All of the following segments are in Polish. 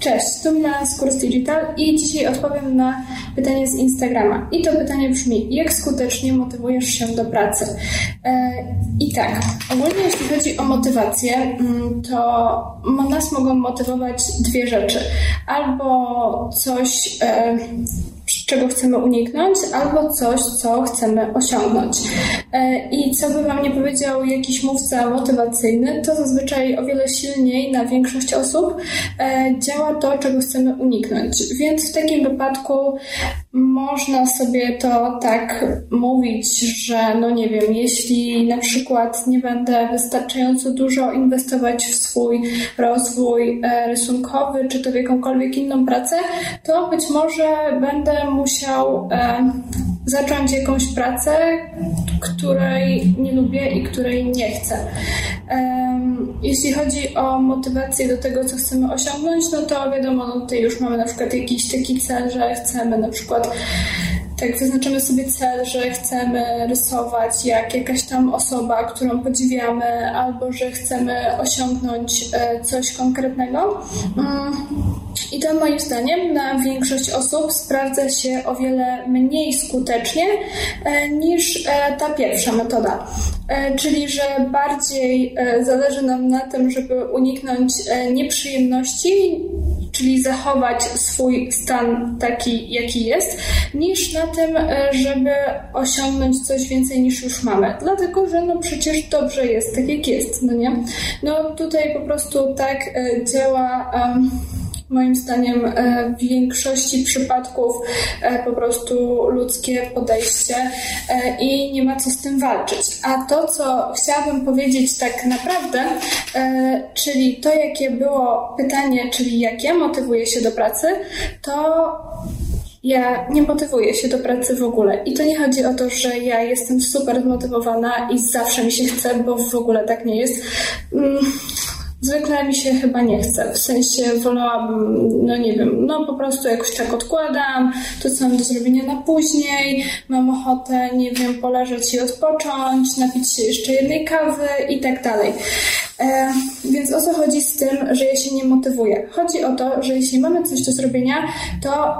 Cześć, tu Milana z Kurs Digital i dzisiaj odpowiem na pytanie z Instagrama. I to pytanie brzmi, jak skutecznie motywujesz się do pracy? E, I tak, ogólnie jeśli chodzi o motywację, mm, to nas mogą motywować dwie rzeczy. Albo coś e, czego chcemy uniknąć, albo coś, co chcemy osiągnąć. E, I co by Wam nie powiedział jakiś mówca motywacyjny, to zazwyczaj o wiele silniej na większość osób e, działa to, czego chcemy uniknąć. Więc w takim wypadku można sobie to tak mówić, że no nie wiem, jeśli na przykład nie będę wystarczająco dużo inwestować w swój rozwój e, rysunkowy, czy to w jakąkolwiek inną pracę, to być może będę musiał e, zacząć jakąś pracę, której nie lubię i której nie chcę. Jeśli chodzi o motywację do tego, co chcemy osiągnąć, no to wiadomo, no tutaj już mamy na przykład jakiś taki cel, że chcemy na przykład tak wyznaczymy sobie cel, że chcemy rysować jak jakaś tam osoba, którą podziwiamy, albo że chcemy osiągnąć e, coś konkretnego. I to moim zdaniem na większość osób sprawdza się o wiele mniej skutecznie e, niż e, ta pierwsza metoda. Czyli, że bardziej zależy nam na tym, żeby uniknąć nieprzyjemności, czyli zachować swój stan taki, jaki jest, niż na tym, e, żeby osiągnąć coś więcej niż już mamy. Dlatego, że no przecież dobrze jest tak, jak jest, no nie? No tutaj po prostu tak e, działa. Um, moim zdaniem e, w większości przypadków po prostu ludzkie podejście i nie ma co z tym walczyć. A to, co chciałabym powiedzieć tak naprawdę, czyli to, jakie było pytanie, czyli jak ja motywuję się do pracy, to ja nie motywuję się do pracy w ogóle. I to nie chodzi o to, że ja jestem super zmotywowana i zawsze mi się chce, bo w ogóle tak nie jest. Mm, zwykle mi się chyba nie chce. W sensie wolałabym, no nie wiem, no po prostu jakoś tak odkładam, to co mam do zrobienia na później, mam ochotę, nie wiem, poleżeć i odpocząć, napić się jeszcze jednej kawy i tak dalej. E, więc o co chodzi z tym, że ja się nie motywuję? Chodzi o to, że jeśli mamy coś do zrobienia, to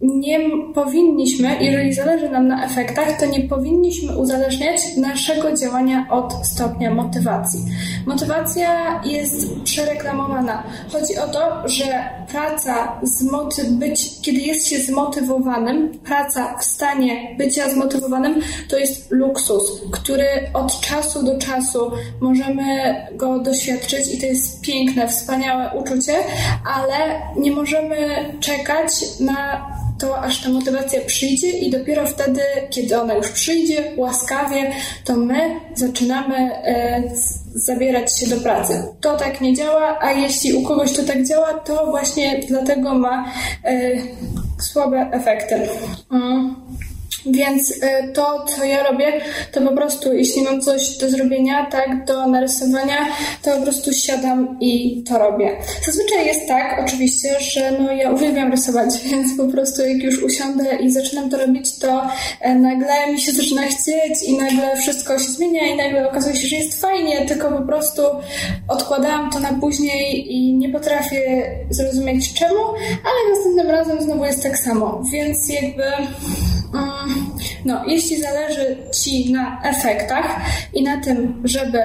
nie powinniśmy, jeżeli zależy nam na efektach, to nie powinniśmy uzależniać naszego działania od stopnia motywacji. Motywacja jest przereklamowana. Chodzi o to, że praca zmoty- być, kiedy jest się zmotywowanym, praca w stanie bycia zmotywowanym, to jest luksus, który od czasu do czasu możemy go doświadczyć i to jest piękne, wspaniałe uczucie, ale nie możemy czekać na to aż ta motywacja przyjdzie i dopiero wtedy, kiedy ona już przyjdzie łaskawie, to my zaczynamy e, zabierać się do pracy. To tak nie działa, a jeśli u kogoś to tak działa, to właśnie dlatego ma e, słabe efekty. Mm. Więc y, to, co ja robię, to po prostu, jeśli mam coś do zrobienia, tak, do narysowania, to po prostu siadam i to robię. Zazwyczaj jest tak, oczywiście, że no ja uwielbiam rysować, więc po prostu jak już usiądę i zaczynam to robić, to e, nagle mi się zaczyna chcieć i nagle wszystko się zmienia i nagle okazuje się, że jest fajnie, tylko po prostu odkładałam to na później i nie potrafię zrozumieć czemu, ale następnym razem znowu jest tak samo, więc jakby no, jeśli zależy Ci na efektach i na tym, żeby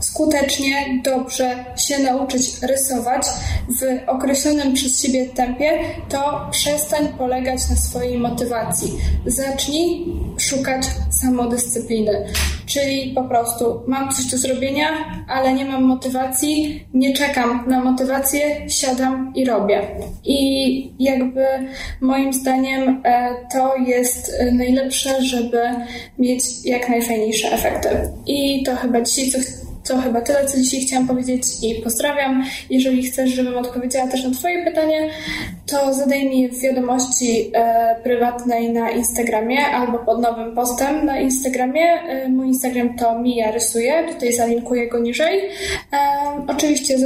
skutecznie, dobrze się nauczyć rysować w określonym przez siebie tempie, to przestań polegać na swojej motywacji. Zacznij szukać samodyscypliny. Czyli po prostu mam coś do zrobienia, ale nie mam motywacji, nie czekam na motywację, siadam i robię. I jakby moim zdaniem e, to jest najlepsze, żeby mieć jak najfajniejsze efekty. I to chyba dzisiaj co to chyba tyle, co dzisiaj chciałam powiedzieć i pozdrawiam. Jeżeli chcesz, żebym odpowiedziała też na Twoje pytanie, to zadaj mi w wiadomości e, prywatnej na Instagramie albo pod nowym postem na Instagramie. E, mój Instagram to Mija Rysuje, tutaj zalinkuję go niżej. E, oczywiście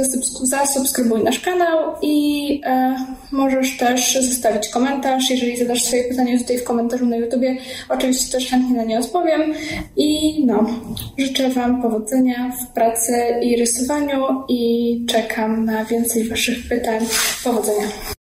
zasubskrybuj nasz kanał i e, możesz też zostawić komentarz. Jeżeli zadasz swoje pytanie tutaj w komentarzu na YouTubie, oczywiście też chętnie na nie odpowiem. I no, życzę Wam powodzenia w w pracy i rysowaniu i czekam na więcej Waszych pytań. Powodzenia!